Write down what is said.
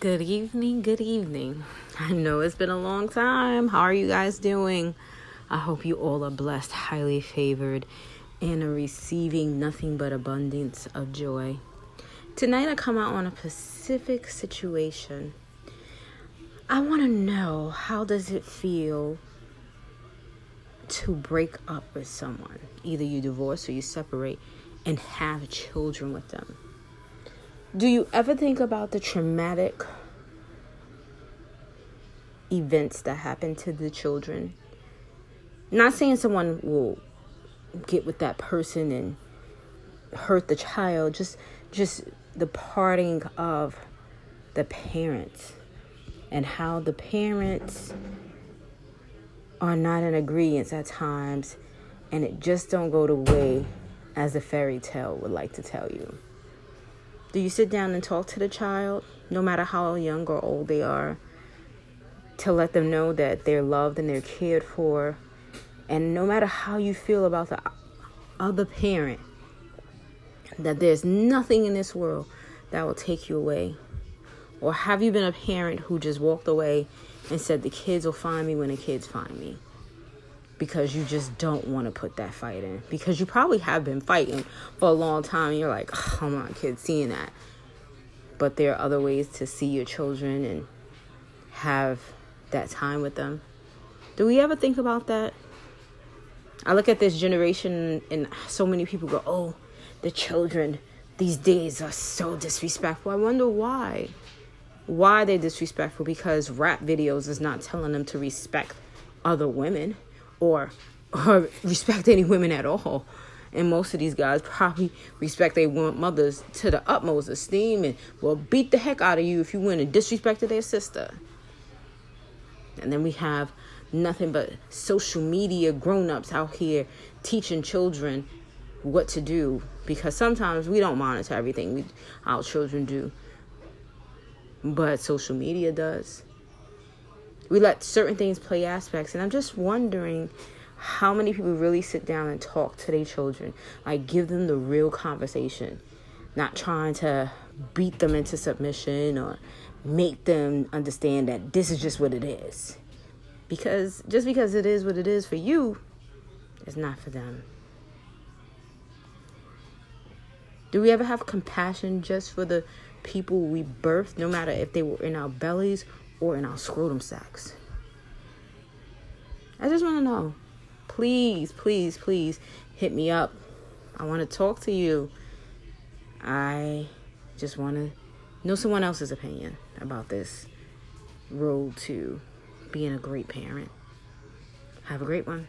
Good evening, good evening. I know it's been a long time. How are you guys doing? I hope you all are blessed, highly favored, and are receiving nothing but abundance of joy. Tonight, I come out on a specific situation. I want to know how does it feel to break up with someone? Either you divorce or you separate and have children with them. Do you ever think about the traumatic events that happen to the children? Not saying someone will get with that person and hurt the child, just just the parting of the parents and how the parents are not in agreement at times and it just don't go the way as a fairy tale would like to tell you. Do you sit down and talk to the child, no matter how young or old they are, to let them know that they're loved and they're cared for? And no matter how you feel about the other parent, that there's nothing in this world that will take you away? Or have you been a parent who just walked away and said, The kids will find me when the kids find me? Because you just don't want to put that fight in. Because you probably have been fighting for a long time and you're like oh, come on kids seeing that. But there are other ways to see your children and have that time with them. Do we ever think about that? I look at this generation and so many people go oh the children these days are so disrespectful. I wonder why. Why they're disrespectful? Because rap videos is not telling them to respect other women or or respect any women at all. And most of these guys probably respect their mothers to the utmost esteem and will beat the heck out of you if you went and disrespected their sister. And then we have nothing but social media grown ups out here teaching children what to do because sometimes we don't monitor everything we, our children do, but social media does we let certain things play aspects and i'm just wondering how many people really sit down and talk to their children. Like give them the real conversation. Not trying to beat them into submission or make them understand that this is just what it is. Because just because it is what it is for you it's not for them. Do we ever have compassion just for the people we birthed no matter if they were in our bellies or in our scrotum sacks. I just want to know. Please, please, please hit me up. I want to talk to you. I just want to know someone else's opinion about this road to being a great parent. Have a great one.